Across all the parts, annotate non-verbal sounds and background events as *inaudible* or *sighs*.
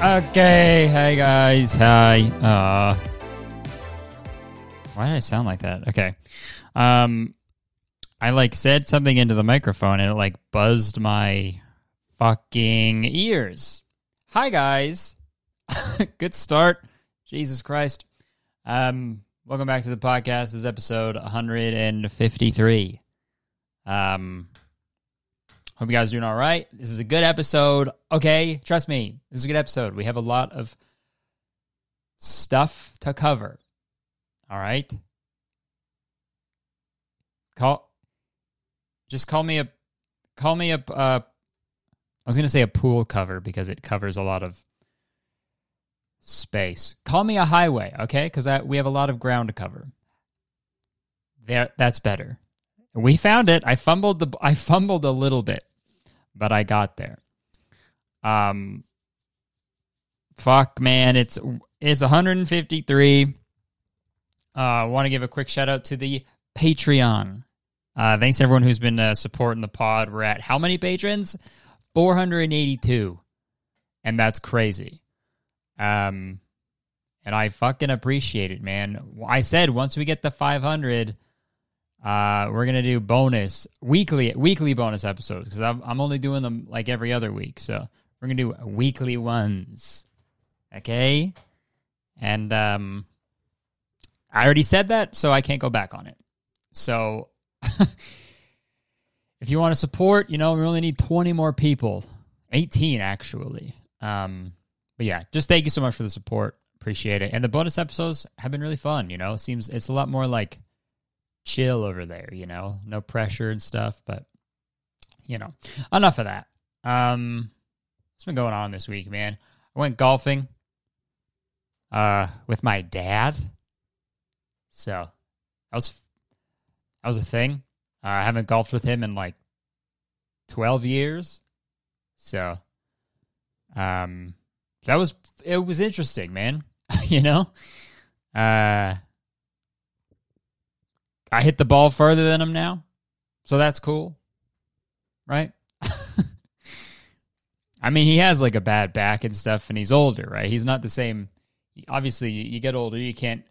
Okay, hey guys, hi. Uh, why did I sound like that? Okay, um, I like said something into the microphone and it like buzzed my fucking ears. Hi guys, *laughs* good start. Jesus Christ. Um, welcome back to the podcast. This is episode 153. Um, Hope you guys are doing all right. This is a good episode. Okay, trust me, this is a good episode. We have a lot of stuff to cover. All right. Call just call me a call me a uh, I was going to say a pool cover because it covers a lot of space. Call me a highway, okay? Cuz we have a lot of ground to cover. There that's better. We found it. I fumbled the I fumbled a little bit but I got there. Um, fuck, man, it's it's 153. Uh, I want to give a quick shout out to the Patreon. Uh, thanks everyone who's been uh, supporting the pod. We're at how many patrons? 482, and that's crazy. Um, and I fucking appreciate it, man. I said once we get the 500 uh, we're gonna do bonus weekly weekly bonus episodes because I'm I'm only doing them like every other week. So we're gonna do weekly ones, okay? And um, I already said that, so I can't go back on it. So *laughs* if you want to support, you know, we only need 20 more people, 18 actually. Um, but yeah, just thank you so much for the support. Appreciate it. And the bonus episodes have been really fun. You know, it seems it's a lot more like chill over there, you know, no pressure and stuff. But, you know, enough of that. Um, what's been going on this week, man? I went golfing uh, with my dad. So that was that was a thing. Uh, I haven't golfed with him in like twelve years. So, um, that was it was interesting, man. *laughs* you know, uh, I hit the ball further than him now. So that's cool. Right? *laughs* I mean, he has like a bad back and stuff, and he's older, right? He's not the same. Obviously, you get older, you can't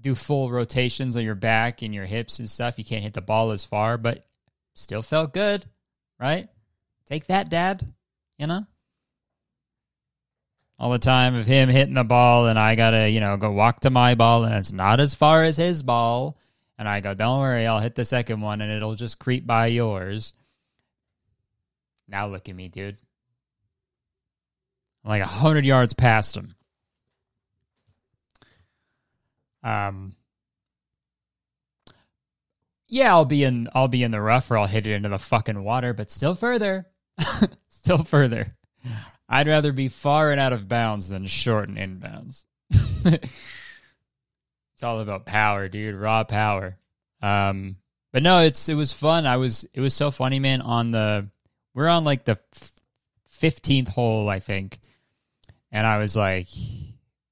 do full rotations on your back and your hips and stuff. You can't hit the ball as far, but still felt good, right? Take that, dad. You know? All the time of him hitting the ball, and I gotta, you know, go walk to my ball, and it's not as far as his ball and I go, don't worry, I'll hit the second one and it'll just creep by yours. Now look at me, dude. I'm like a hundred yards past him. Um, yeah, I'll be in. I'll be in the rough, or I'll hit it into the fucking water. But still further, *laughs* still further. I'd rather be far and out of bounds than short and inbounds. *laughs* It's all about power, dude. Raw power. Um, but no, it's it was fun. I was it was so funny, man. On the we're on like the fifteenth hole, I think, and I was like,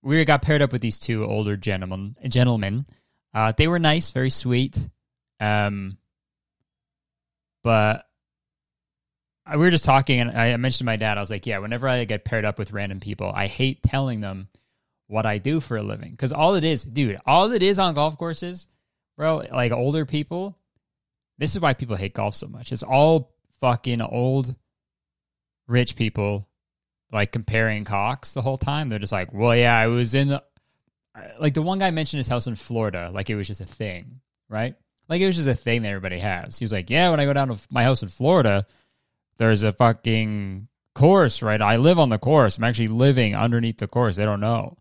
we got paired up with these two older gentlemen. Gentlemen, uh, they were nice, very sweet. Um, but we were just talking, and I mentioned to my dad, I was like, yeah, whenever I get paired up with random people, I hate telling them what I do for a living. Because all it is, dude, all it is on golf courses, bro, like older people, this is why people hate golf so much. It's all fucking old rich people like comparing cocks the whole time. They're just like, well, yeah, I was in the, like the one guy mentioned his house in Florida, like it was just a thing, right? Like it was just a thing that everybody has. He was like, yeah, when I go down to my house in Florida, there's a fucking course, right? I live on the course. I'm actually living underneath the course. They don't know.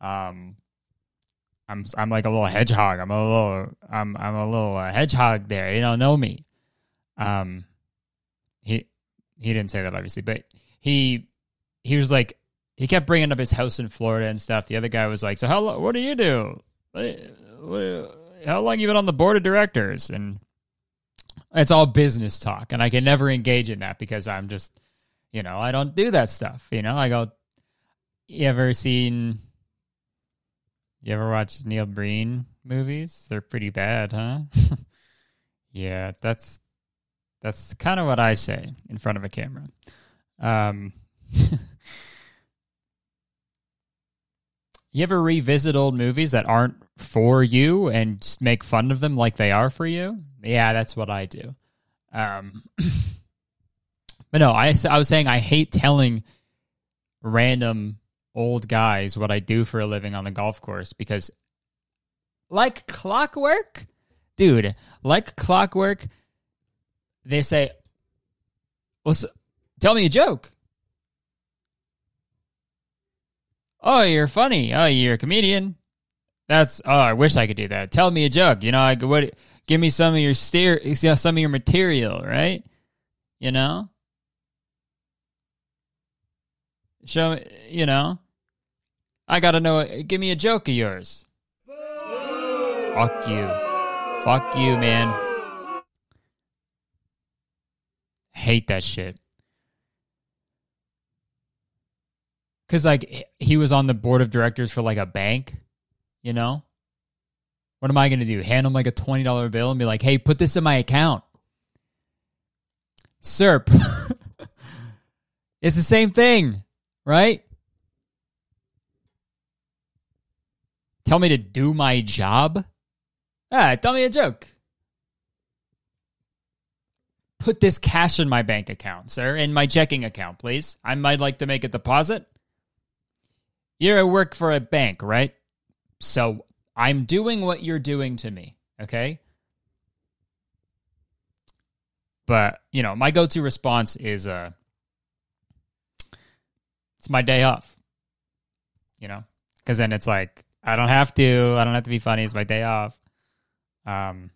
Um, I'm I'm like a little hedgehog. I'm a little I'm I'm a little uh, hedgehog there. You don't know me. Um, he he didn't say that obviously, but he he was like he kept bringing up his house in Florida and stuff. The other guy was like, "So how what do you do? What, what, how long you been on the board of directors?" And it's all business talk, and I can never engage in that because I'm just, you know, I don't do that stuff. You know, I go. You ever seen you ever watch Neil Breen movies? They're pretty bad, huh? *laughs* yeah, that's that's kind of what I say in front of a camera. Um, *laughs* You ever revisit old movies that aren't for you and just make fun of them like they are for you? Yeah, that's what I do. Um, *coughs* but no, I, I was saying I hate telling random old guys what I do for a living on the golf course because, like clockwork, dude, like clockwork, they say, well, so, tell me a joke. Oh, you're funny. Oh, you're a comedian. That's oh, I wish I could do that. Tell me a joke. You know, I what give me some of your steer, some of your material, right? You know, show me. You know, I gotta know. Give me a joke of yours. Fuck you. Fuck you, man. Hate that shit. Cause like he was on the board of directors for like a bank, you know? What am I gonna do? Hand him like a twenty dollar bill and be like, hey, put this in my account. Sir, *laughs* it's the same thing, right? Tell me to do my job? Ah, tell me a joke. Put this cash in my bank account, sir, in my checking account, please. I might like to make a deposit. You're at work for a bank, right? So I'm doing what you're doing to me, okay? But, you know, my go-to response is uh it's my day off. You know? Cuz then it's like I don't have to, I don't have to be funny, it's my day off. Um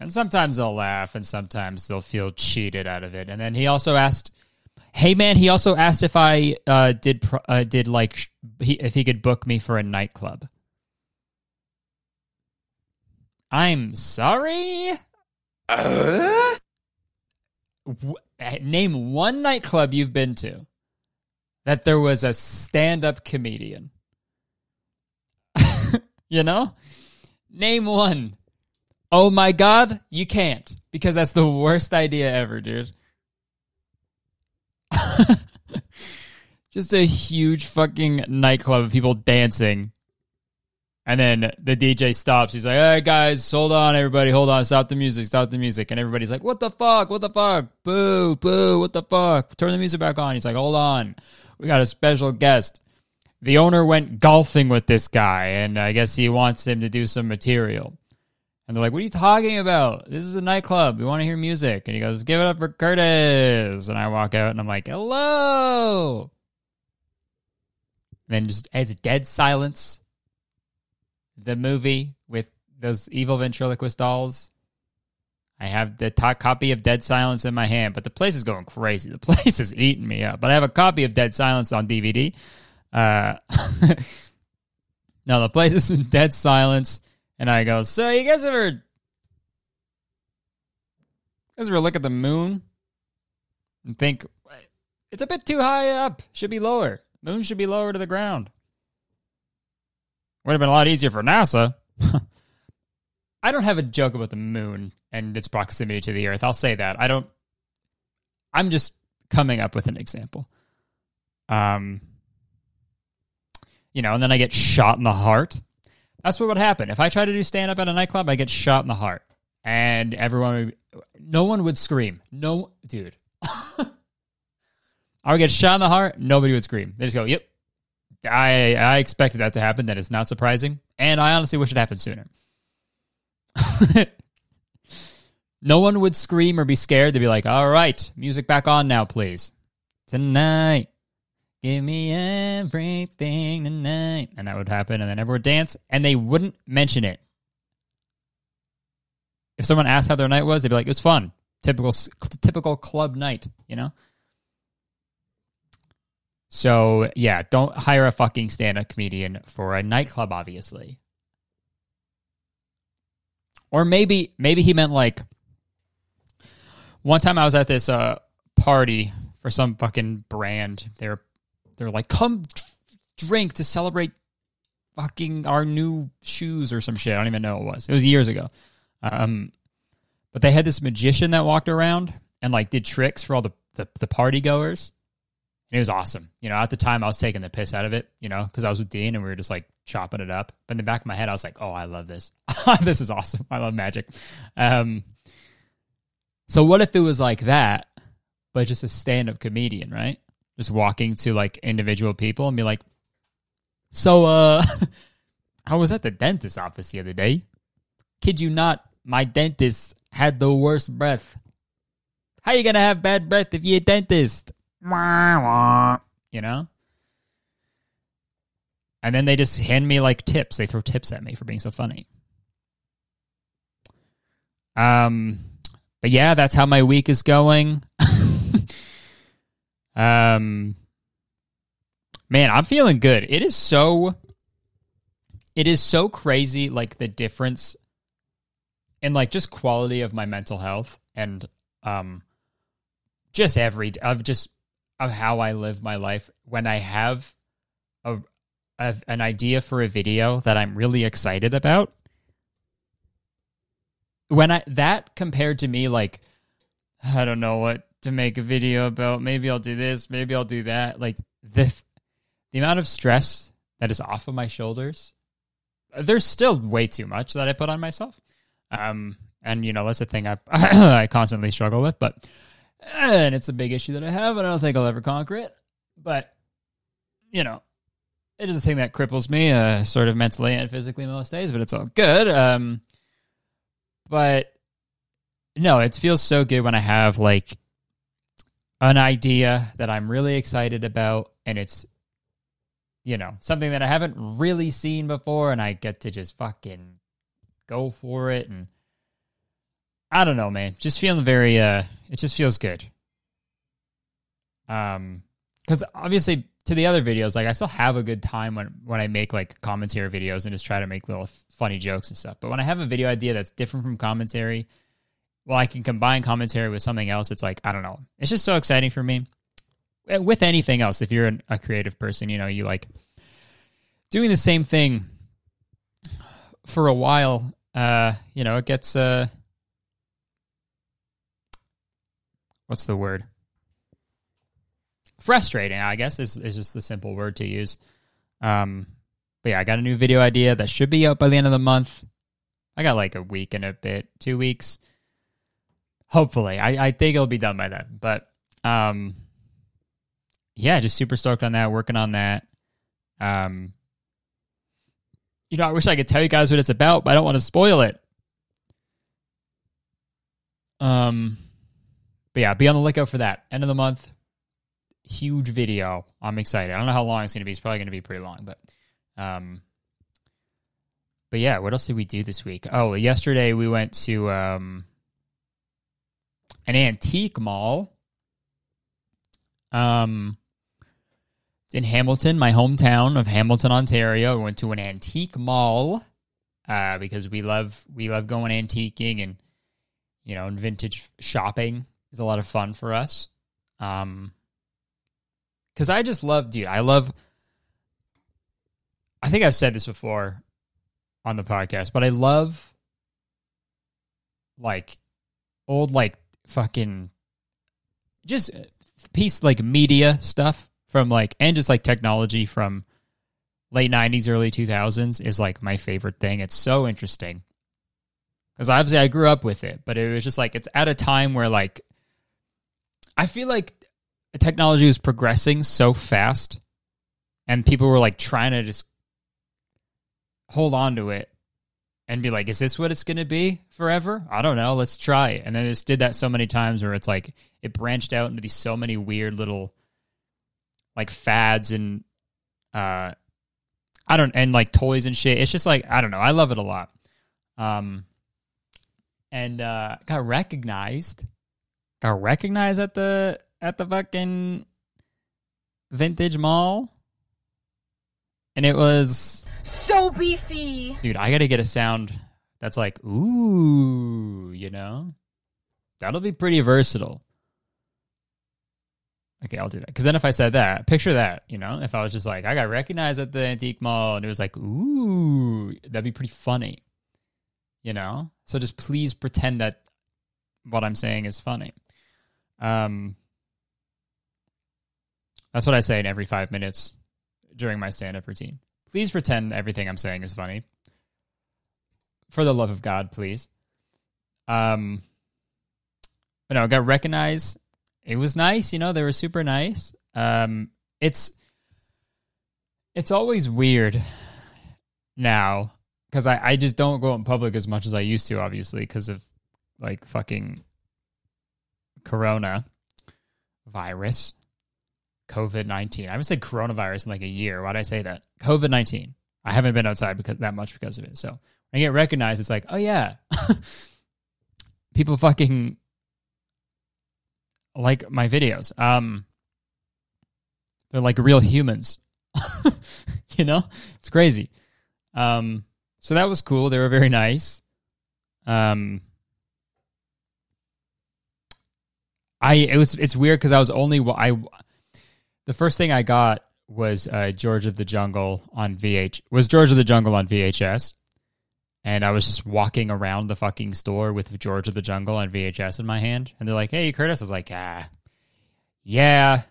and sometimes they'll laugh and sometimes they'll feel cheated out of it. And then he also asked Hey man, he also asked if I uh, did uh, did like sh- he, if he could book me for a nightclub. I'm sorry. Uh? W- name one nightclub you've been to that there was a stand-up comedian. *laughs* you know? Name one. Oh my god, you can't because that's the worst idea ever, dude. *laughs* Just a huge fucking nightclub of people dancing. And then the DJ stops. He's like, all right, guys, hold on, everybody, hold on, stop the music, stop the music. And everybody's like, what the fuck, what the fuck, boo, boo, what the fuck, turn the music back on. He's like, hold on, we got a special guest. The owner went golfing with this guy, and I guess he wants him to do some material. And they're like, What are you talking about? This is a nightclub. We want to hear music. And he goes, Give it up for Curtis. And I walk out and I'm like, Hello. And then just as dead silence, the movie with those evil ventriloquist dolls. I have the top copy of Dead Silence in my hand, but the place is going crazy. The *laughs* place is eating me up. But I have a copy of Dead Silence on DVD. Uh, *laughs* no, the place is in Dead Silence. And I go, so you guys ever, you guys ever look at the moon and think it's a bit too high up? Should be lower. Moon should be lower to the ground. Would have been a lot easier for NASA. *laughs* I don't have a joke about the moon and its proximity to the Earth. I'll say that. I don't. I'm just coming up with an example. Um, you know, and then I get shot in the heart that's what would happen. If I try to do stand up at a nightclub, I get shot in the heart. And everyone would, no one would scream. No, dude. *laughs* I would get shot in the heart. Nobody would scream. They just go, yep. I, I expected that to happen. That is not surprising. And I honestly wish it happened sooner. *laughs* no one would scream or be scared. They'd be like, all right, music back on now, please. Tonight. Give me everything tonight. And that would happen. And then everyone would dance and they wouldn't mention it. If someone asked how their night was, they'd be like, it was fun. Typical, typical club night, you know? So, yeah, don't hire a fucking stand up comedian for a nightclub, obviously. Or maybe, maybe he meant like, one time I was at this uh, party for some fucking brand. They were they're like, come drink to celebrate fucking our new shoes or some shit. I don't even know what it was. It was years ago. Um, but they had this magician that walked around and like did tricks for all the, the, the party goers. And it was awesome. You know, at the time I was taking the piss out of it, you know, because I was with Dean and we were just like chopping it up. But in the back of my head, I was like, oh, I love this. *laughs* this is awesome. I love magic. Um, so what if it was like that, but just a stand up comedian, right? Just walking to like individual people and be like, so, uh, *laughs* I was at the dentist office the other day. Kid you not, my dentist had the worst breath. How you gonna have bad breath if you're a dentist? You know? And then they just hand me like tips. They throw tips at me for being so funny. Um, but yeah, that's how my week is going. *laughs* um, man, I'm feeling good. It is so, it is so crazy, like the difference in like just quality of my mental health and um, just every of just of how I live my life when I have a, a an idea for a video that I'm really excited about when I that compared to me like I don't know what to make a video about. Maybe I'll do this, maybe I'll do that. Like the the amount of stress that is off of my shoulders. There's still way too much that I put on myself. Um and you know, that's a thing I *coughs* I constantly struggle with, but and it's a big issue that I have, and I don't think I'll ever conquer it. But you know, it is a thing that cripples me, uh, sort of mentally and physically most days. But it's all good. Um, but no, it feels so good when I have like an idea that I'm really excited about and it's you know, something that I haven't really seen before and I get to just fucking go for it and I don't know, man. Just feeling very uh it just feels good. Um cuz obviously to the other videos like I still have a good time when when I make like commentary videos and just try to make little funny jokes and stuff. But when I have a video idea that's different from commentary, well I can combine commentary with something else. It's like I don't know. It's just so exciting for me. Eh, with anything else, if you're an, a creative person, you know, you like doing the same thing for a while, uh, you know, it gets uh what's the word? Frustrating, I guess, is, is just the simple word to use. Um, but yeah, I got a new video idea that should be out by the end of the month. I got like a week and a bit, two weeks. Hopefully, I, I think it'll be done by then. But um, yeah, just super stoked on that. Working on that. Um, you know, I wish I could tell you guys what it's about, but I don't want to spoil it. Um, but yeah, be on the lookout for that. End of the month, huge video. I'm excited. I don't know how long it's going to be. It's probably going to be pretty long, but um, but yeah, what else did we do this week? Oh, yesterday we went to um an antique mall. Um, in Hamilton, my hometown of Hamilton, Ontario. We went to an antique mall uh, because we love we love going antiquing and you know and vintage shopping is a lot of fun for us. Um, because I just love, dude, I love. I think I've said this before on the podcast, but I love like old, like fucking just piece like media stuff from like, and just like technology from late 90s, early 2000s is like my favorite thing. It's so interesting. Because obviously I grew up with it, but it was just like, it's at a time where like I feel like technology was progressing so fast and people were like trying to just hold on to it and be like, is this what it's going to be forever? I don't know. Let's try it. And then just did that so many times where it's like it branched out into these so many weird little like fads and uh I don't and like toys and shit. It's just like I don't know. I love it a lot. Um and uh got recognized got recognized at the at the fucking vintage mall. And it was so beefy. Dude, I gotta get a sound that's like, ooh, you know? That'll be pretty versatile. Okay, I'll do that. Because then if I said that, picture that, you know? If I was just like, I got recognized at the antique mall and it was like, ooh, that'd be pretty funny. You know? So just please pretend that what I'm saying is funny. Um, That's what I say in every five minutes during my stand up routine. Please pretend everything I'm saying is funny. For the love of God, please. Um, but no, got recognized. It was nice, you know, they were super nice. Um, it's it's always weird now because I, I just don't go out in public as much as I used to, obviously, because of like fucking corona virus, COVID 19. I haven't said coronavirus in like a year. Why'd I say that? COVID 19. I haven't been outside because that much because of it. So I get recognized, it's like, oh yeah, *laughs* people fucking like my videos. Um, they're like real humans. *laughs* you know, it's crazy. Um, so that was cool. They were very nice. Um, I it was it's weird because I was only I the first thing I got was uh, George of the Jungle on VH was George of the Jungle on VHS, and I was just walking around the fucking store with George of the Jungle on VHS in my hand, and they're like, "Hey, Curtis," I was like, "Ah, yeah,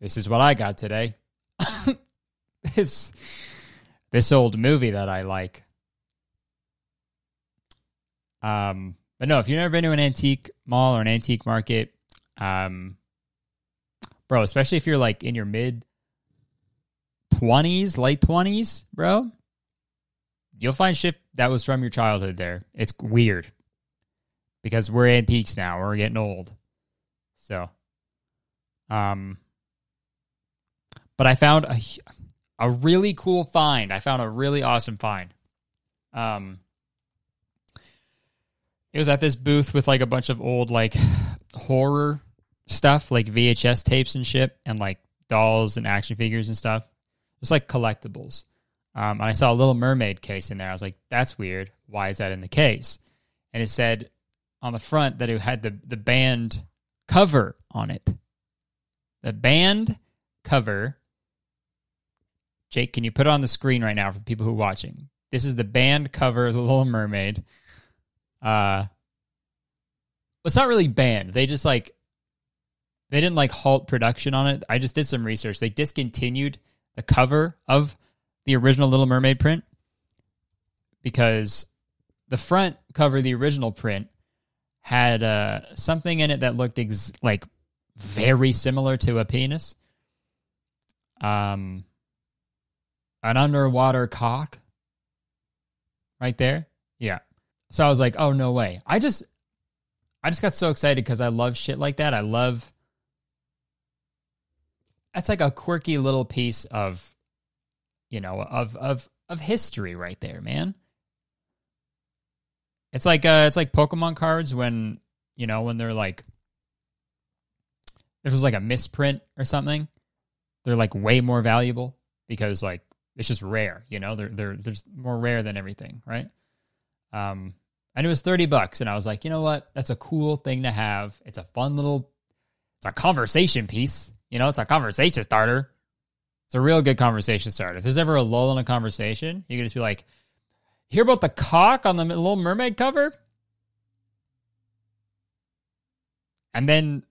this is what I got today." *laughs* this this old movie that I like. Um, but no, if you've never been to an antique mall or an antique market, um, bro, especially if you're like in your mid 20s, late 20s, bro, you'll find shit that was from your childhood there. It's weird because we're antiques now. We're getting old. So, um, but I found a, a really cool find. I found a really awesome find. Um, it was at this booth with like a bunch of old like horror stuff, like VHS tapes and shit, and like dolls and action figures and stuff. It's like collectibles. Um, and I saw a Little Mermaid case in there. I was like, "That's weird. Why is that in the case?" And it said on the front that it had the the band cover on it. The band cover. Jake, can you put it on the screen right now for the people who are watching? This is the band cover of The Little Mermaid. Uh, it's not really banned. They just like they didn't like halt production on it. I just did some research. They discontinued the cover of the original Little Mermaid print because the front cover, the original print, had uh, something in it that looked ex- like very similar to a penis. Um, an underwater cock, right there. Yeah. So I was like, oh no way. I just I just got so excited because I love shit like that. I love that's like a quirky little piece of you know, of of of history right there, man. It's like uh it's like Pokemon cards when you know, when they're like if it's like a misprint or something, they're like way more valuable because like it's just rare, you know, they're they're they're more rare than everything, right? Um and it was 30 bucks and i was like you know what that's a cool thing to have it's a fun little it's a conversation piece you know it's a conversation starter it's a real good conversation starter if there's ever a lull in a conversation you can just be like hear about the cock on the little mermaid cover and then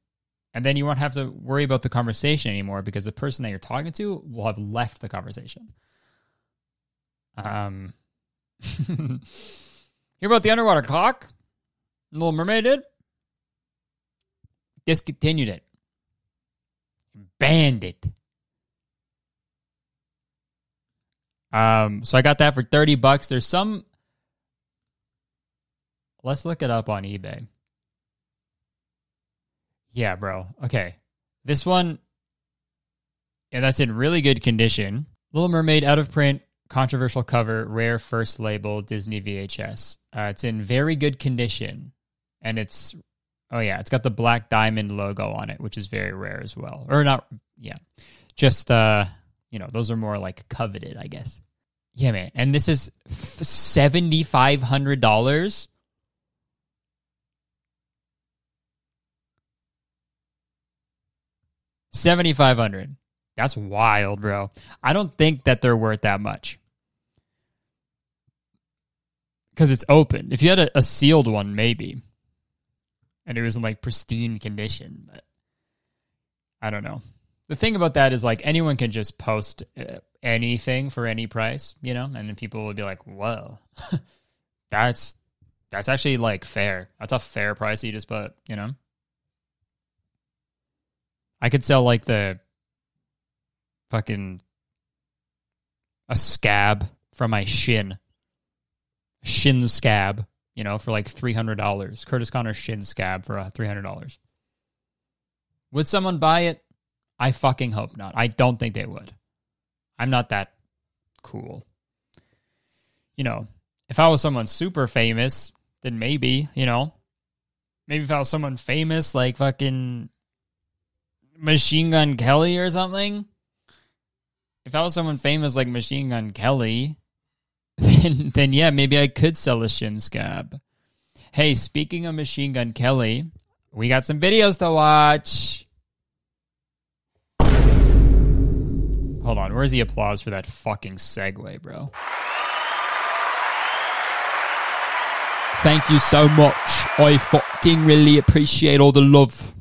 and then you won't have to worry about the conversation anymore because the person that you're talking to will have left the conversation um *laughs* Hear about the underwater clock? Little Mermaid did? Discontinued it. Banned it. Um, so I got that for 30 bucks. There's some Let's look it up on eBay. Yeah, bro. Okay. This one yeah, that's in really good condition. Little Mermaid out of print controversial cover, rare first label Disney VHS. Uh, it's in very good condition, and it's oh yeah, it's got the black diamond logo on it, which is very rare as well. Or not, yeah, just uh, you know, those are more like coveted, I guess. Yeah, man, and this is seventy five hundred dollars. Seventy five hundred. That's wild, bro. I don't think that they're worth that much because it's open. If you had a, a, sealed one, maybe, and it was in like pristine condition, but I don't know. The thing about that is like anyone can just post uh, anything for any price, you know, and then people will be like, "Whoa, *laughs* that's that's actually like fair. That's a fair price you just put, you know." I could sell like the fucking a scab from my shin, shin scab, you know, for like three hundred dollars. Curtis Connor shin scab for uh, three hundred dollars. Would someone buy it? I fucking hope not. I don't think they would. I'm not that cool. You know, if I was someone super famous, then maybe, you know, maybe if I was someone famous like fucking Machine Gun Kelly or something, if I was someone famous like Machine Gun Kelly, *laughs* then then yeah, maybe I could sell a shin scab. Hey, speaking of Machine Gun Kelly, we got some videos to watch. Hold on, where's the applause for that fucking segue, bro? Thank you so much. I fucking really appreciate all the love.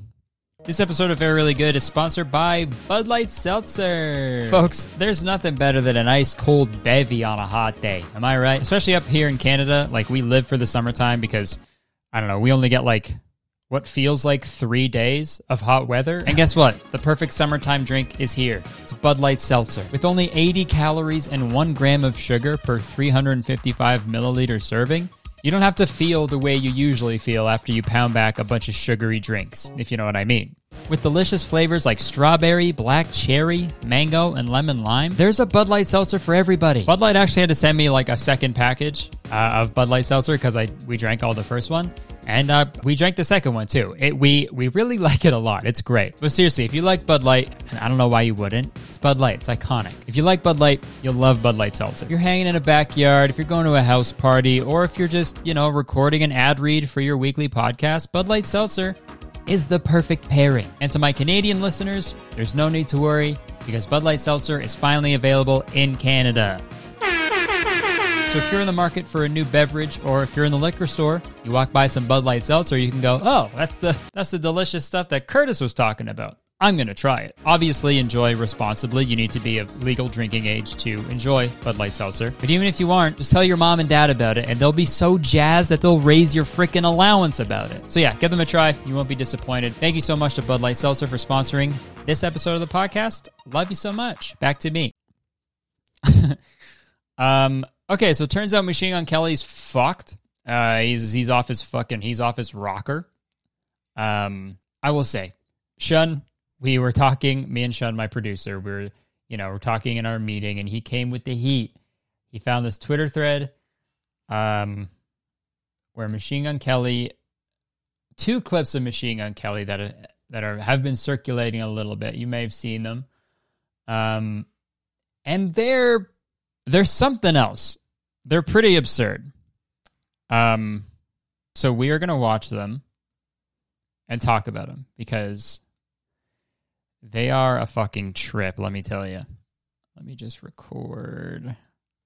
This episode of Very Really Good is sponsored by Bud Light Seltzer. Folks, there's nothing better than a nice cold bevy on a hot day. Am I right? Especially up here in Canada, like we live for the summertime because I don't know, we only get like what feels like three days of hot weather. And guess what? The perfect summertime drink is here. It's Bud Light Seltzer. With only 80 calories and one gram of sugar per 355 milliliter serving, you don't have to feel the way you usually feel after you pound back a bunch of sugary drinks, if you know what I mean. With delicious flavors like strawberry, black cherry, mango, and lemon lime, there's a Bud Light seltzer for everybody. Bud Light actually had to send me like a second package uh, of Bud Light seltzer because I we drank all the first one, and uh, we drank the second one too. It, we we really *laughs* like it a lot. It's great. But seriously, if you like Bud Light, and I don't know why you wouldn't, it's Bud Light. It's iconic. If you like Bud Light, you'll love Bud Light seltzer. If you're hanging in a backyard, if you're going to a house party, or if you're just you know recording an ad read for your weekly podcast, Bud Light seltzer is the perfect pairing. And to my Canadian listeners, there's no need to worry because Bud Light Seltzer is finally available in Canada. So if you're in the market for a new beverage or if you're in the liquor store, you walk by some Bud Light Seltzer, you can go, "Oh, that's the that's the delicious stuff that Curtis was talking about." I'm going to try it. Obviously, enjoy responsibly. You need to be of legal drinking age to enjoy Bud Light Seltzer. But even if you aren't, just tell your mom and dad about it, and they'll be so jazzed that they'll raise your freaking allowance about it. So, yeah, give them a try. You won't be disappointed. Thank you so much to Bud Light Seltzer for sponsoring this episode of the podcast. Love you so much. Back to me. *laughs* um, okay, so it turns out Machine Gun Kelly's fucked. Uh, he's he's off his fucking he's off his rocker. Um, I will say, Shun, we were talking, me and Shun, my producer, we are you know, we're talking in our meeting and he came with the heat. He found this Twitter thread um, where Machine Gun Kelly, two clips of Machine Gun Kelly that that are have been circulating a little bit. You may have seen them. Um, and they're they're something else. They're pretty absurd. Um, so we are going to watch them and talk about them because they are a fucking trip, let me tell you. Let me just record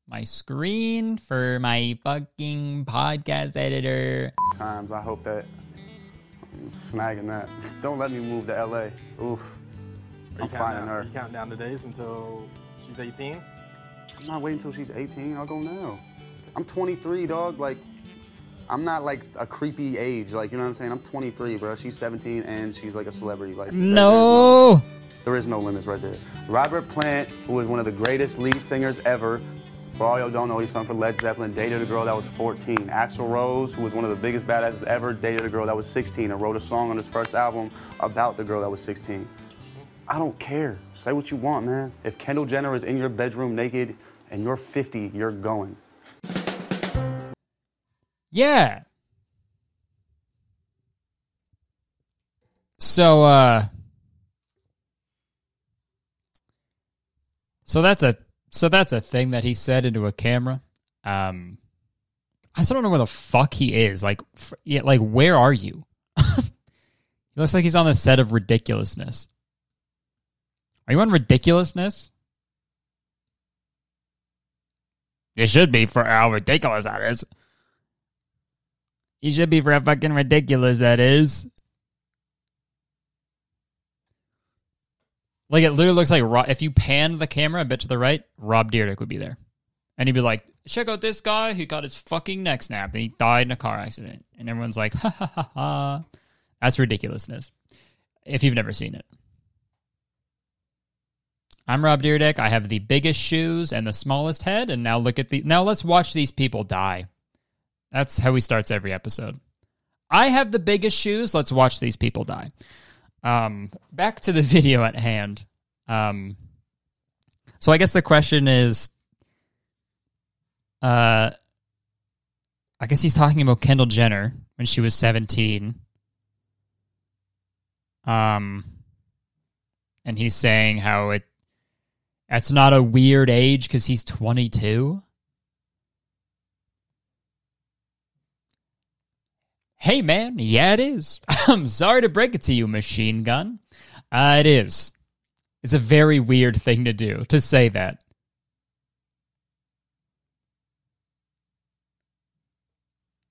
my screen for my fucking podcast editor. Times I hope that I'm snagging that. Don't let me move to LA. Oof. I'm finding her. You count down the days until she's 18? I'm not waiting until she's 18. I'll go now. I'm 23, dog. Like, I'm not like a creepy age. Like, you know what I'm saying? I'm 23, bro. She's 17 and she's like a celebrity. Like, no. There is no limits right there. Robert Plant, who is one of the greatest lead singers ever, for all y'all don't know, he's sung for Led Zeppelin, dated a girl that was 14. Axl Rose, who was one of the biggest badasses ever, dated a girl that was 16 and wrote a song on his first album about the girl that was 16. I don't care. Say what you want, man. If Kendall Jenner is in your bedroom naked and you're 50, you're going. Yeah. So, uh, so that's a so that's a thing that he said into a camera. Um, I still don't know where the fuck he is. Like, yeah, like where are you? *laughs* he looks like he's on the set of Ridiculousness. Are you on Ridiculousness? You should be for how ridiculous that is. You should be for how fucking ridiculous that is. Like it literally looks like if you pan the camera a bit to the right, Rob Dyrdek would be there, and he'd be like, "Check out this guy. who got his fucking neck snapped and he died in a car accident." And everyone's like, "Ha ha ha ha." That's ridiculousness. If you've never seen it. I'm Rob Dyrdek. I have the biggest shoes and the smallest head, and now look at the now let's watch these people die. That's how he starts every episode. I have the biggest shoes. Let's watch these people die. Um, back to the *laughs* video at hand. Um, so I guess the question is, uh, I guess he's talking about Kendall Jenner when she was 17. Um, and he's saying how it that's not a weird age because he's 22. Hey man, yeah it is. *laughs* I'm sorry to break it to you, machine gun. Uh, it is. It's a very weird thing to do to say that.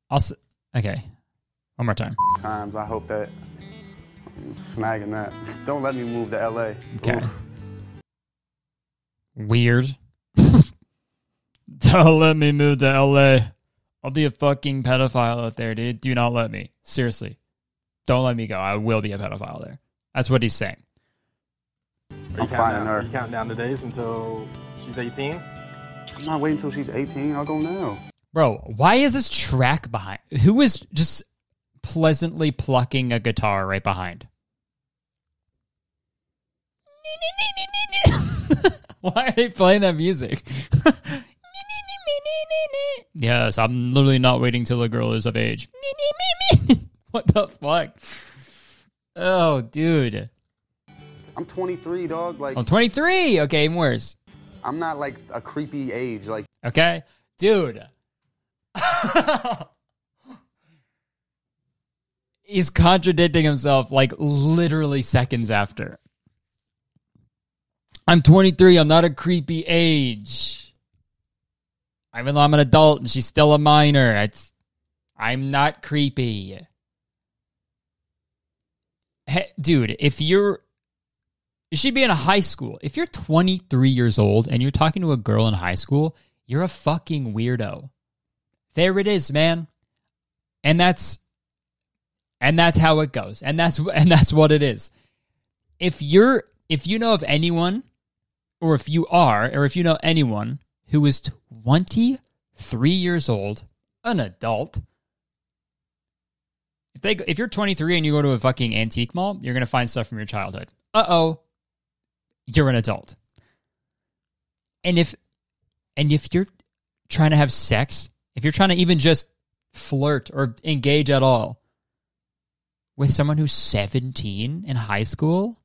I'll s- okay. One more time. times. I hope that I'm snagging that. *laughs* Don't let me move to LA. Okay. Oof. Weird. *laughs* Don't let me move to LA. I'll be a fucking pedophile out there, dude. Do not let me. Seriously. Don't let me go. I will be a pedophile there. That's what he's saying. Are you I'm counting finding down, her. Are you counting down the days until she's 18? I'm not waiting until she's 18. I'll go now. Bro, why is this track behind? Who is just pleasantly plucking a guitar right behind? *laughs* *laughs* why are they playing that music? *laughs* yes, I'm literally not waiting till a girl is of age. *laughs* what the fuck? Oh, dude. I'm 23, dog. Like I'm 23. Okay, even worse. I'm not like a creepy age. Like Okay, dude. He's contradicting himself like literally seconds after. I'm 23. I'm not a creepy age. Even though I'm an adult and she's still a minor, it's I'm not creepy. Hey, dude, if you're you should be in a high school. If you're 23 years old and you're talking to a girl in high school, you're a fucking weirdo. There it is, man. And that's and that's how it goes. And that's and that's what it is. If you're if you know of anyone or if you are or if you know anyone who is 23 years old, an adult, if they if you're 23 and you go to a fucking antique mall, you're to find stuff from your childhood. Uh-oh. You're an adult. And if and if you're trying to have sex, if you're trying to even just flirt or engage at all with someone who's 17 in high school,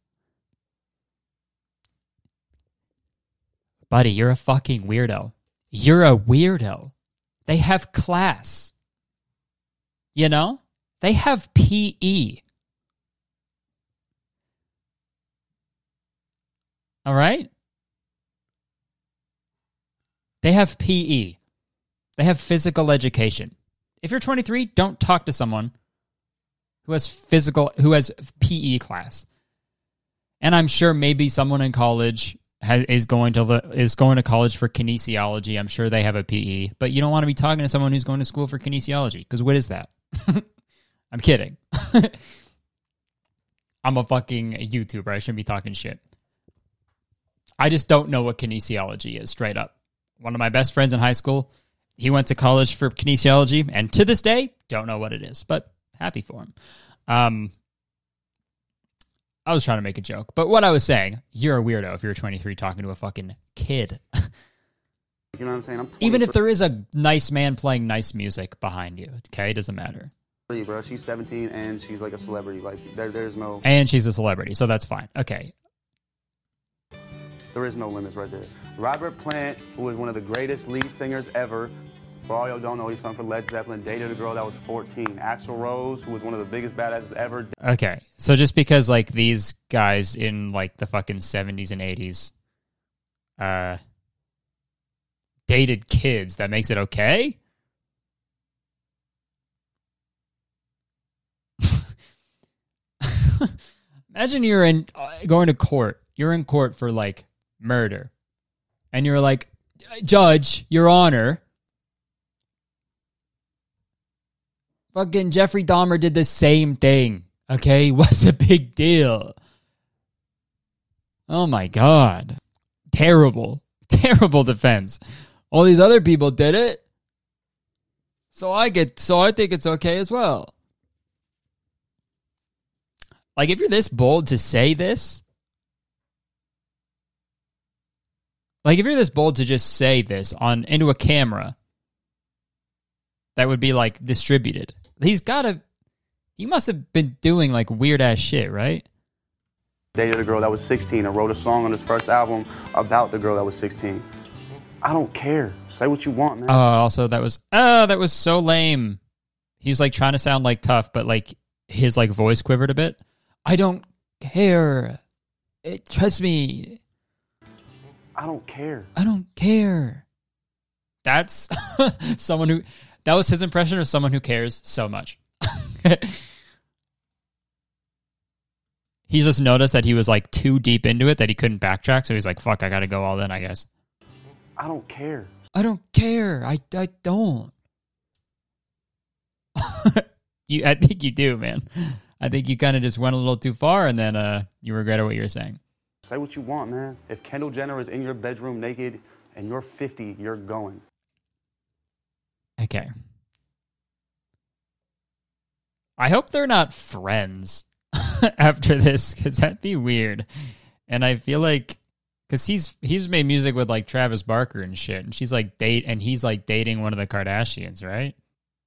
buddy, you're a fucking weirdo. You're a weirdo. They have class. You know? They have PE. All right? They have PE. They have physical education. If you're 23, don't talk to someone who has physical who has PE class. And I'm sure maybe someone in college ha is going to is going to college for kinesiology. I'm sure they have a PE, but you don't want to be talking to someone who's going to school for kinesiology because what is that? *laughs* I'm kidding. *laughs* I'm a fucking YouTuber. I shouldn't be talking shit. I just don't know what kinesiology is straight up. One of my best friends in high school, he went to college for kinesiology, and to this day, don't know what it is, but happy for him. Um, I was trying to make a joke, but what I was saying, you're a weirdo if you're 23 talking to a fucking kid. *laughs* you know what I'm saying? I'm Even if there is a nice man playing nice music behind you, okay, it doesn't matter. bro. She's 17 and she's like a celebrity. Like there, there's no, And she's a celebrity, so that's fine. Okay, there is no limits right there. Robert Plant, who was one of the greatest lead singers ever. For all y'all don't know, he sung for Led Zeppelin. Dated a girl that was 14. Axl Rose, who was one of the biggest badasses ever. Okay. So just because like these guys in like the fucking 70s and 80s uh dated kids, that makes it okay? *laughs* Imagine you're in uh, going to court you're in court for like murder, and you're like, Judge, Your Honor, fucking Jeffrey Dahmer did the same thing. Okay, *laughs* what's the big deal? Oh my god, terrible, *laughs* terrible defense. All these other people did it, so I get, so I think it's okay as well. Like, if you're this bold to say this, like if you're this bold to just say this on into a camera that would be like distributed, he's got to. He must have been doing like weird ass shit, right? Dated a girl that was 16 and wrote a song on his first album about the girl that was 16. I don't care. Say what you want, man. Oh, also that was oh, that was so lame. He's like trying to sound like tough, but like his like voice quivered a bit. I don't care. It, trust me. I don't care. I don't care. That's *laughs* someone who that was his impression of someone who cares so much. *laughs* he just noticed that he was like too deep into it that he couldn't backtrack, so he's like, "Fuck, I got to go all in." I guess. I don't care. I don't care. I I don't. *laughs* you, I think you do, man. I think you kind of just went a little too far, and then uh, you regretted what you were saying. Say what you want, man. If Kendall Jenner is in your bedroom naked and you're 50, you're going. Okay. I hope they're not friends *laughs* after this because that'd be weird. And I feel like because he's he's made music with like Travis Barker and shit, and she's like date and he's like dating one of the Kardashians, right?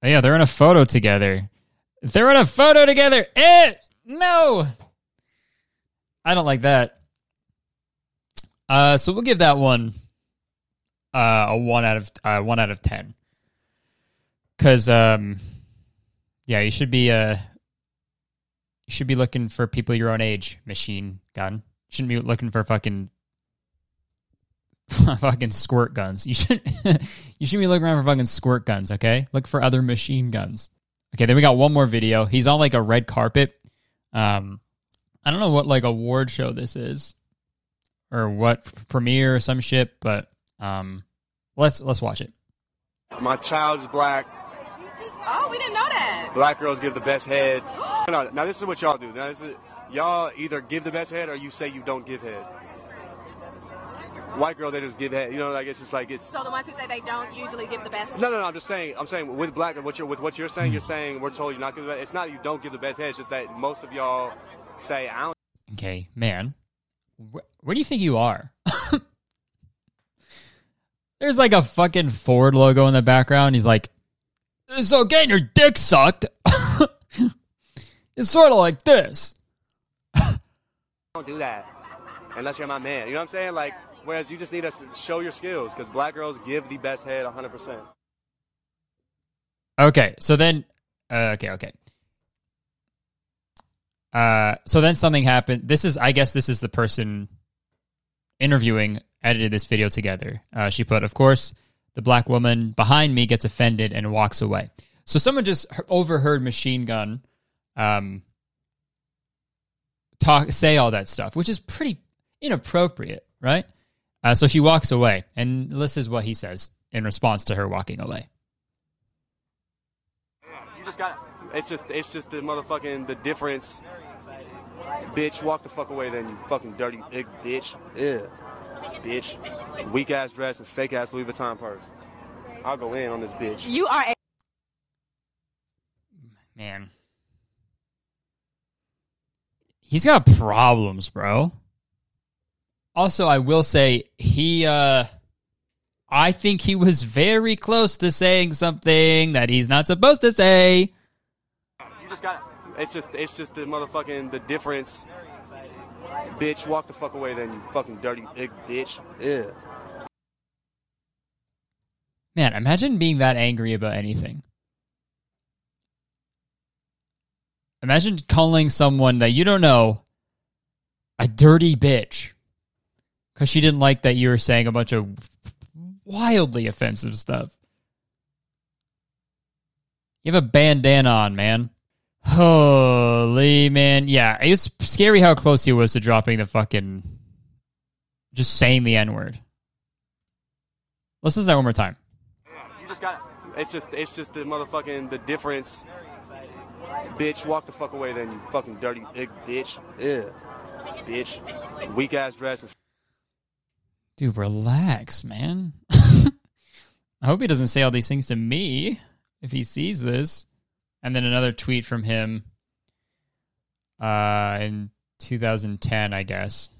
Oh, yeah, they're in a photo together. They're in a photo together. Eh, no, I don't like that. Uh, so we'll give that one uh, a one out of uh, one out of ten. Cause um, yeah, you should be uh, you should be looking for people your own age. Machine gun shouldn't be looking for fucking *laughs* fucking squirt guns. You should *laughs* you should be looking around for fucking squirt guns. Okay, look for other machine guns. Okay, then we got one more video. He's on like a red carpet. Um, I don't know what like award show this is, or what premiere or some shit, but um, let's let's watch it. My child's black. Oh, we didn't know that. Black girls give the best head. *gasps* No, now this is what y'all do. Now this is, y'all either give the best head or you say you don't give head. White girl, they just give head. You know, like it's just like it's. So the ones who say they don't usually give the best. No, no, no. I'm just saying. I'm saying with black, what you're with what you're saying. You're saying we're told you're not give the. Best it's not you don't give the best head. It's just that most of y'all say I don't. Okay, man, wh- where do you think you are? *laughs* There's like a fucking Ford logo in the background. He's like, so getting your dick sucked. *laughs* it's sort of like this. don't do that unless you're my man. You know what I'm saying? Like, whereas you just need to show your skills because black girls give the best head 100%. Okay, so then, uh, okay, okay. Uh, so then something happened. This is, I guess, this is the person interviewing edited this video together. Uh, she put, of course, the black woman behind me gets offended and walks away. So someone just overheard Machine Gun, um, talk say all that stuff, which is pretty inappropriate, right? Uh, so she walks away, and this is what he says in response to her walking away. You just got. It's just. It's just the motherfucking the difference. Bitch, walk the fuck away, then you fucking dirty bitch. Yeah, bitch. Weak ass dress and fake ass Louis Vuitton purse. I'll go in on this bitch. You are a man. He's got problems, bro. Also, I will say he uh I think he was very close to saying something that he's not supposed to say. You just got. It's just. It's just the motherfucking the difference. Bitch, walk the fuck away, then you fucking dirty big bitch. Yeah. Man, imagine being that angry about anything. Imagine calling someone that you don't know a dirty bitch because she didn't like that you were saying a bunch of wildly offensive stuff. You have a bandana on, man. Holy man. Yeah, it was scary how close he was to dropping the fucking just saying the N word. Let's listen to that one more time. You just got. It's just it's just the motherfucking the difference. Bitch, walk the fuck away then you fucking dirty ig bitch. Yeah. Bitch. Weak ass dress and Dude, relax, man. *laughs* I hope he doesn't say all these things to me if he sees this. And then another tweet from him uh, in 2010, I guess.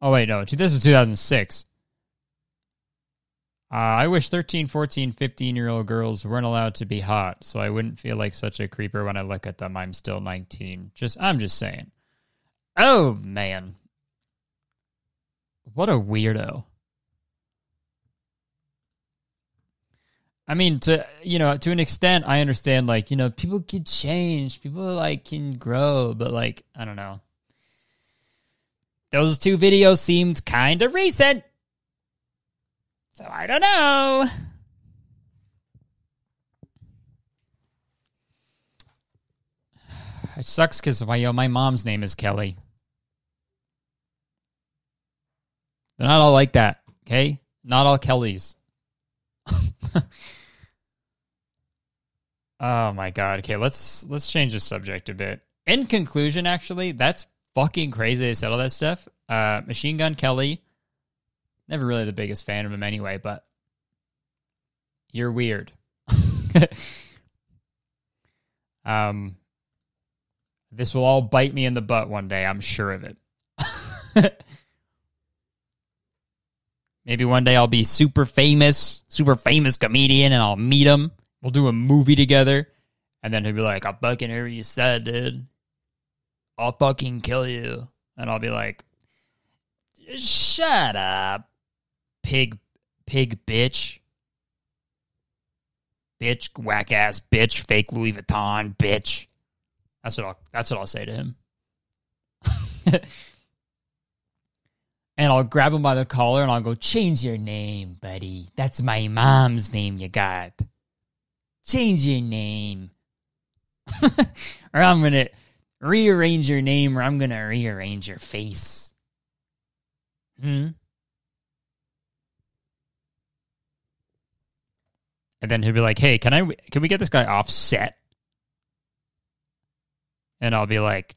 Oh, wait, no. This is 2006. Uh, I wish 13, 14, 15 year old girls weren't allowed to be hot, so I wouldn't feel like such a creeper when I look at them. I'm still 19. Just, I'm just saying. Oh, man. What a weirdo. I mean, to you know, to an extent, I understand. Like, you know, people can change, people like can grow, but like, I don't know. Those two videos seemed kind of recent, so I don't know. *sighs* It sucks because well, yo, my mom's name is Kelly. They're not all like that, okay? Not all Kellys. *laughs* oh my god. Okay, let's let's change the subject a bit. In conclusion, actually, that's fucking crazy to all that stuff. Uh Machine Gun Kelly. Never really the biggest fan of him anyway, but you're weird. *laughs* um this will all bite me in the butt one day, I'm sure of it. *laughs* Maybe one day I'll be super famous, super famous comedian, and I'll meet him. We'll do a movie together, and then he'll be like, "I'll fucking hear you said, dude. I'll fucking kill you," and I'll be like, "Shut up, pig, pig, bitch, bitch, whack ass, bitch, fake Louis Vuitton, bitch." That's what I'll. That's what I'll say to him. *laughs* and I'll grab him by the collar and I'll go, change your name, buddy. That's my mom's name you got. Change your name. *laughs* or I'm going to rearrange your name or I'm going to rearrange your face. Hmm? And then he'll be like, hey, can I, can we get this guy offset?" And I'll be like,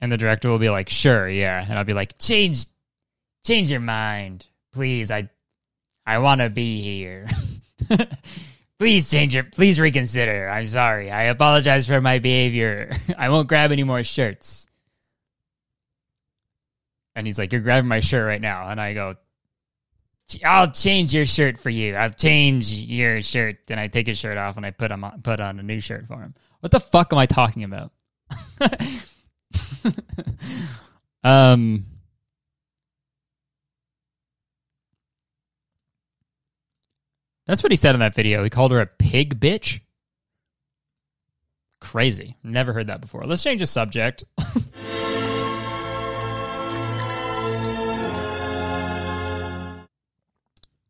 and the director will be like, "Sure, yeah," and I'll be like, "Change, change your mind, please. I, I want to be here. *laughs* *laughs* please change it. Please reconsider. I'm sorry. I apologize for my behavior. *laughs* I won't grab any more shirts." And he's like, "You're grabbing my shirt right now," and I go, "I'll change your shirt for you. I'll change your shirt." Then I take his shirt off and I put on, put on a new shirt for him. What the fuck am I talking about? *laughs* um That's what he said in that video. He called her a pig bitch. Crazy. Never heard that before. Let's change the subject. *laughs*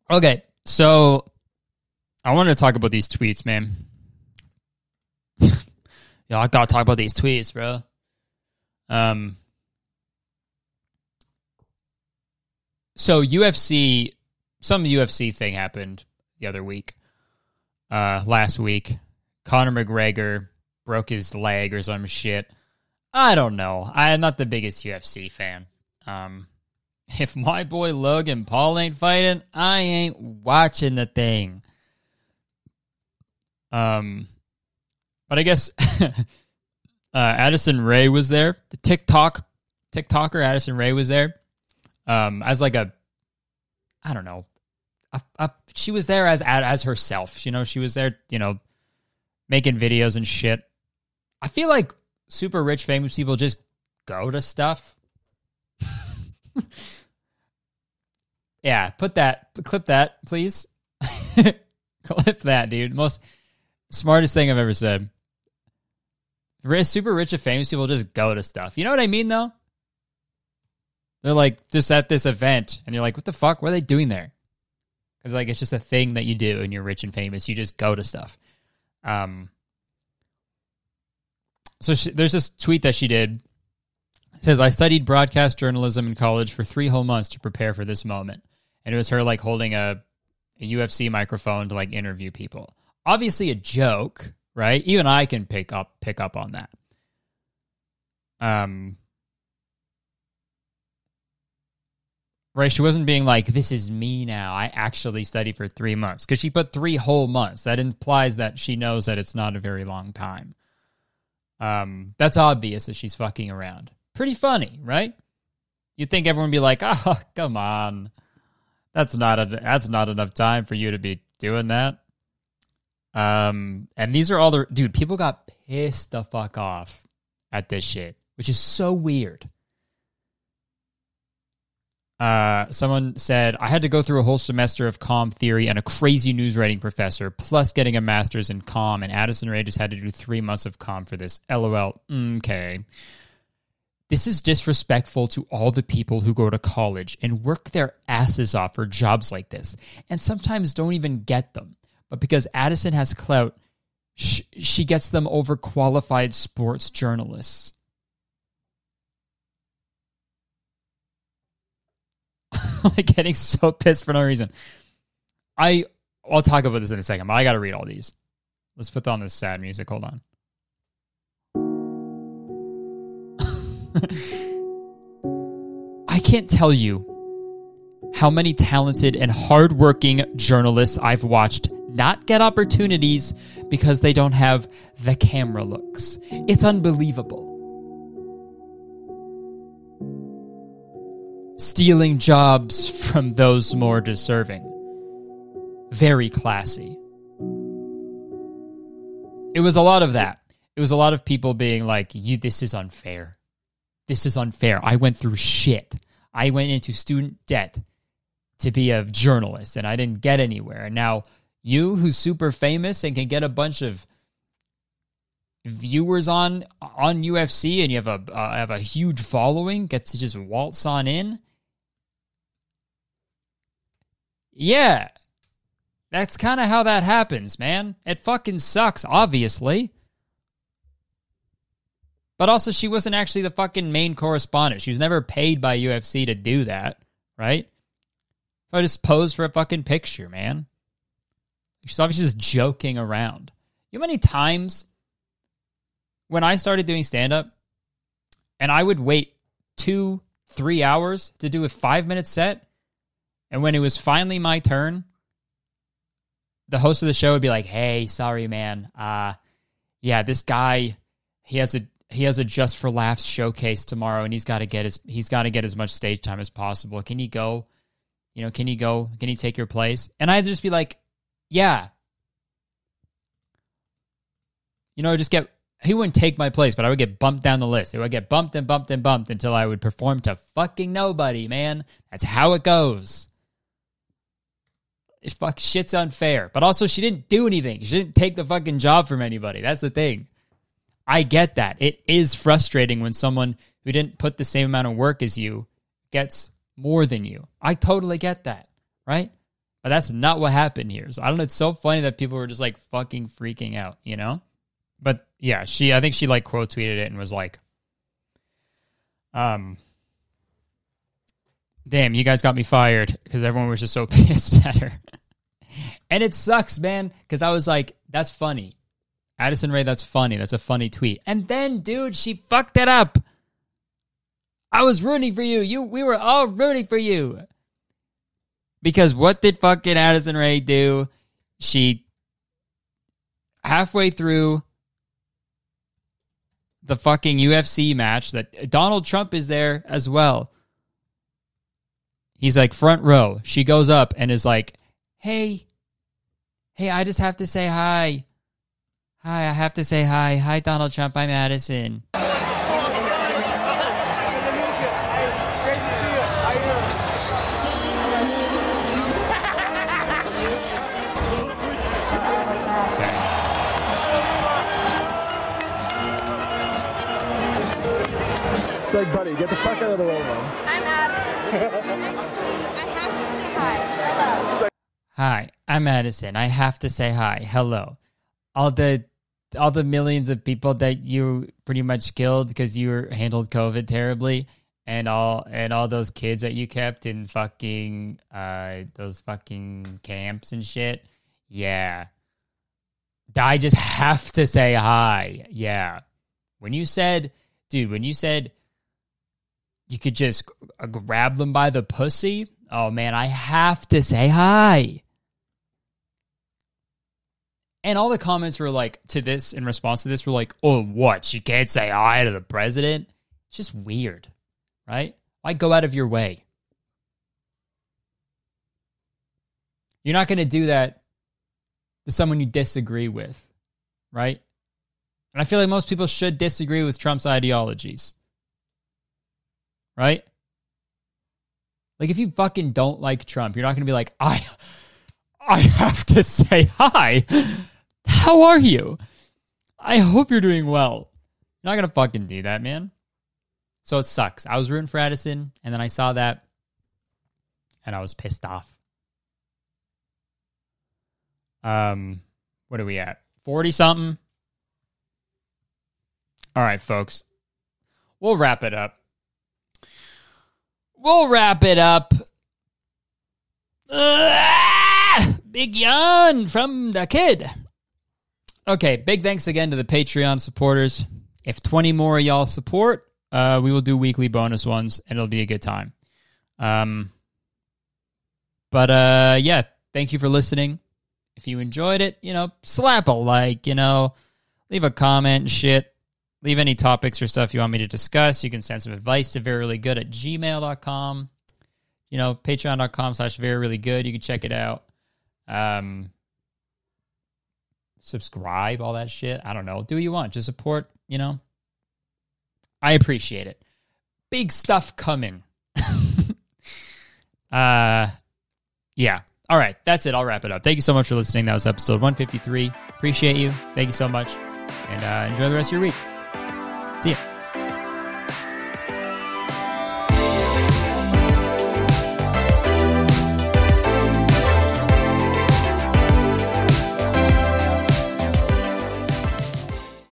okay, so I wanted to talk about these tweets, man. *laughs* Yo, I gotta talk about these tweets, bro. Um, so UFC, some UFC thing happened the other week, uh, last week. Conor McGregor broke his leg or some shit. I don't know. I am not the biggest UFC fan. Um, *laughs* if my boy Logan Paul ain't fighting, I ain't watching the thing. Um, but I guess *laughs* uh, Addison Rae was there. The TikTok TikToker Addison Rae was there um, as like a I don't know. A, a, she was there as as herself. You know, she was there. You know, making videos and shit. I feel like super rich famous people just go to stuff. *laughs* yeah, put that clip that please. *laughs* clip that, dude. Most smartest thing I've ever said super rich and famous people just go to stuff. You know what I mean, though? They're like just at this event, and you're like, "What the fuck? What are they doing there?" Because like it's just a thing that you do, and you're rich and famous. You just go to stuff. Um. So she, there's this tweet that she did. It says I studied broadcast journalism in college for three whole months to prepare for this moment, and it was her like holding a, a UFC microphone to like interview people. Obviously, a joke, right? Even I can pick up pick up on that. Um, right? She wasn't being like, "This is me now." I actually study for three months because she put three whole months. That implies that she knows that it's not a very long time. Um, that's obvious that she's fucking around. Pretty funny, right? You'd think everyone would be like, "Oh, *laughs* come on, that's not a, that's not enough time for you to be doing that." Um, and these are all the dude. People got pissed the fuck off at this shit, which is so weird. Uh, someone said I had to go through a whole semester of com theory and a crazy news writing professor, plus getting a master's in com. And Addison Rae just had to do three months of com for this. LOL. Okay. This is disrespectful to all the people who go to college and work their asses off for jobs like this, and sometimes don't even get them. But because Addison has clout, sh- she gets them over qualified sports journalists. *laughs* like getting so pissed for no reason. I I'll talk about this in a second, but I got to read all these. Let's put on this sad music. Hold on. *laughs* I can't tell you how many talented and hardworking journalists I've watched not get opportunities because they don't have the camera looks. It's unbelievable. Stealing jobs from those more deserving. Very classy. It was a lot of that. It was a lot of people being like, "You, this is unfair. This is unfair. I went through shit. I went into student debt to be a journalist, and I didn't get anywhere. And now you, who's super famous and can get a bunch of viewers on on UFC, and you have a uh, have a huge following, get to just waltz on in. Yeah, that's kind of how that happens, man. It fucking sucks, obviously. But also, she wasn't actually the fucking main correspondent. She was never paid by UFC to do that, right? I just posed for a fucking picture, man. She's obviously just joking around. You know how many times when I started doing stand up and I would wait two, three hours to do a five minute set, and when it was finally my turn, the host of the show would be like, "Hey, sorry, man. Uh, yeah, this guy, he has a he has a just for laughs showcase tomorrow, and he's got to get his he's got to get as much stage time as possible. Can you go? You know, can you go? Can you take your place?" And I'd just be like, "Yeah." You know, just get he wouldn't take my place, but I would get bumped down the list. It would get bumped and bumped and bumped until I would perform to fucking nobody, man. That's how it goes. It fuck shit's unfair. But also she didn't do anything. She didn't take the fucking job from anybody. That's the thing. I get that. It is frustrating when someone who didn't put the same amount of work as you gets more than you. I totally get that, right? But that's not what happened here. So I don't know. It's so funny that people were just like fucking freaking out, you know? But yeah, she I think she like quote tweeted it and was like, um Damn, you guys got me fired because everyone was just so *laughs* pissed at her. and it sucks, man, because I was like, that's funny. Addison Rae, that's funny. That's a funny tweet. And then, dude, she fucked it up. I was rooting for you. You we were all rooting for you. Because what did fucking Addison Rae do? She halfway through the fucking UFC match that Donald Trump is there as well. He's like front row. She goes up and is like, "Hey, hey, I just have to say hi. Hi, I have to say hi. Hi, Donald Trump. I'm Addison." It's like, buddy, get the fuck out of the way, man. I'm Addison. *laughs* Hi, I'm Addison. I have to say hi. Hello. All the all the millions of people that you pretty much killed because you handled COVID terribly, and all and all those kids that you kept in fucking uh those fucking camps and shit. Yeah, I just have to say hi. Yeah, when you said, dude, when you said you could just grab them by the pussy. Oh man, I have to say hi. And all the comments were like to this in response to this were like, "Oh, what? You can't say hi to the president?" It's just weird, right? Why go out of your way? You're not going to do that to someone you disagree with, right? And I feel like most people should disagree with Trump's ideologies. Right? Like if you fucking don't like Trump, you're not going to be like, "I I have to say hi. *laughs* How are you? I hope you're doing well." You're not going to fucking do that, man. So it sucks. I was rooting for Addison and then I saw that and I was pissed off. Um what are we at? 40 something? All right, folks. We'll wrap it up. We'll wrap it up. Ah, big yawn from the kid. Okay, big thanks again to the Patreon supporters. If 20 more of y'all support, uh, we will do weekly bonus ones and it'll be a good time. Um, but uh, yeah, thank you for listening. If you enjoyed it, you know, slap a like, you know, leave a comment and shit leave any topics or stuff you want me to discuss. You can send some advice to very really good at gmail.com. You know, patreon.com slash very really good. You can check it out. Um, subscribe, all that shit. I don't know. Do what you want. Just support, you know. I appreciate it. Big stuff coming. *laughs* uh yeah. All right, that's it. I'll wrap it up. Thank you so much for listening. That was episode 153. Appreciate you. Thank you so much. And uh, enjoy the rest of your week. See ya.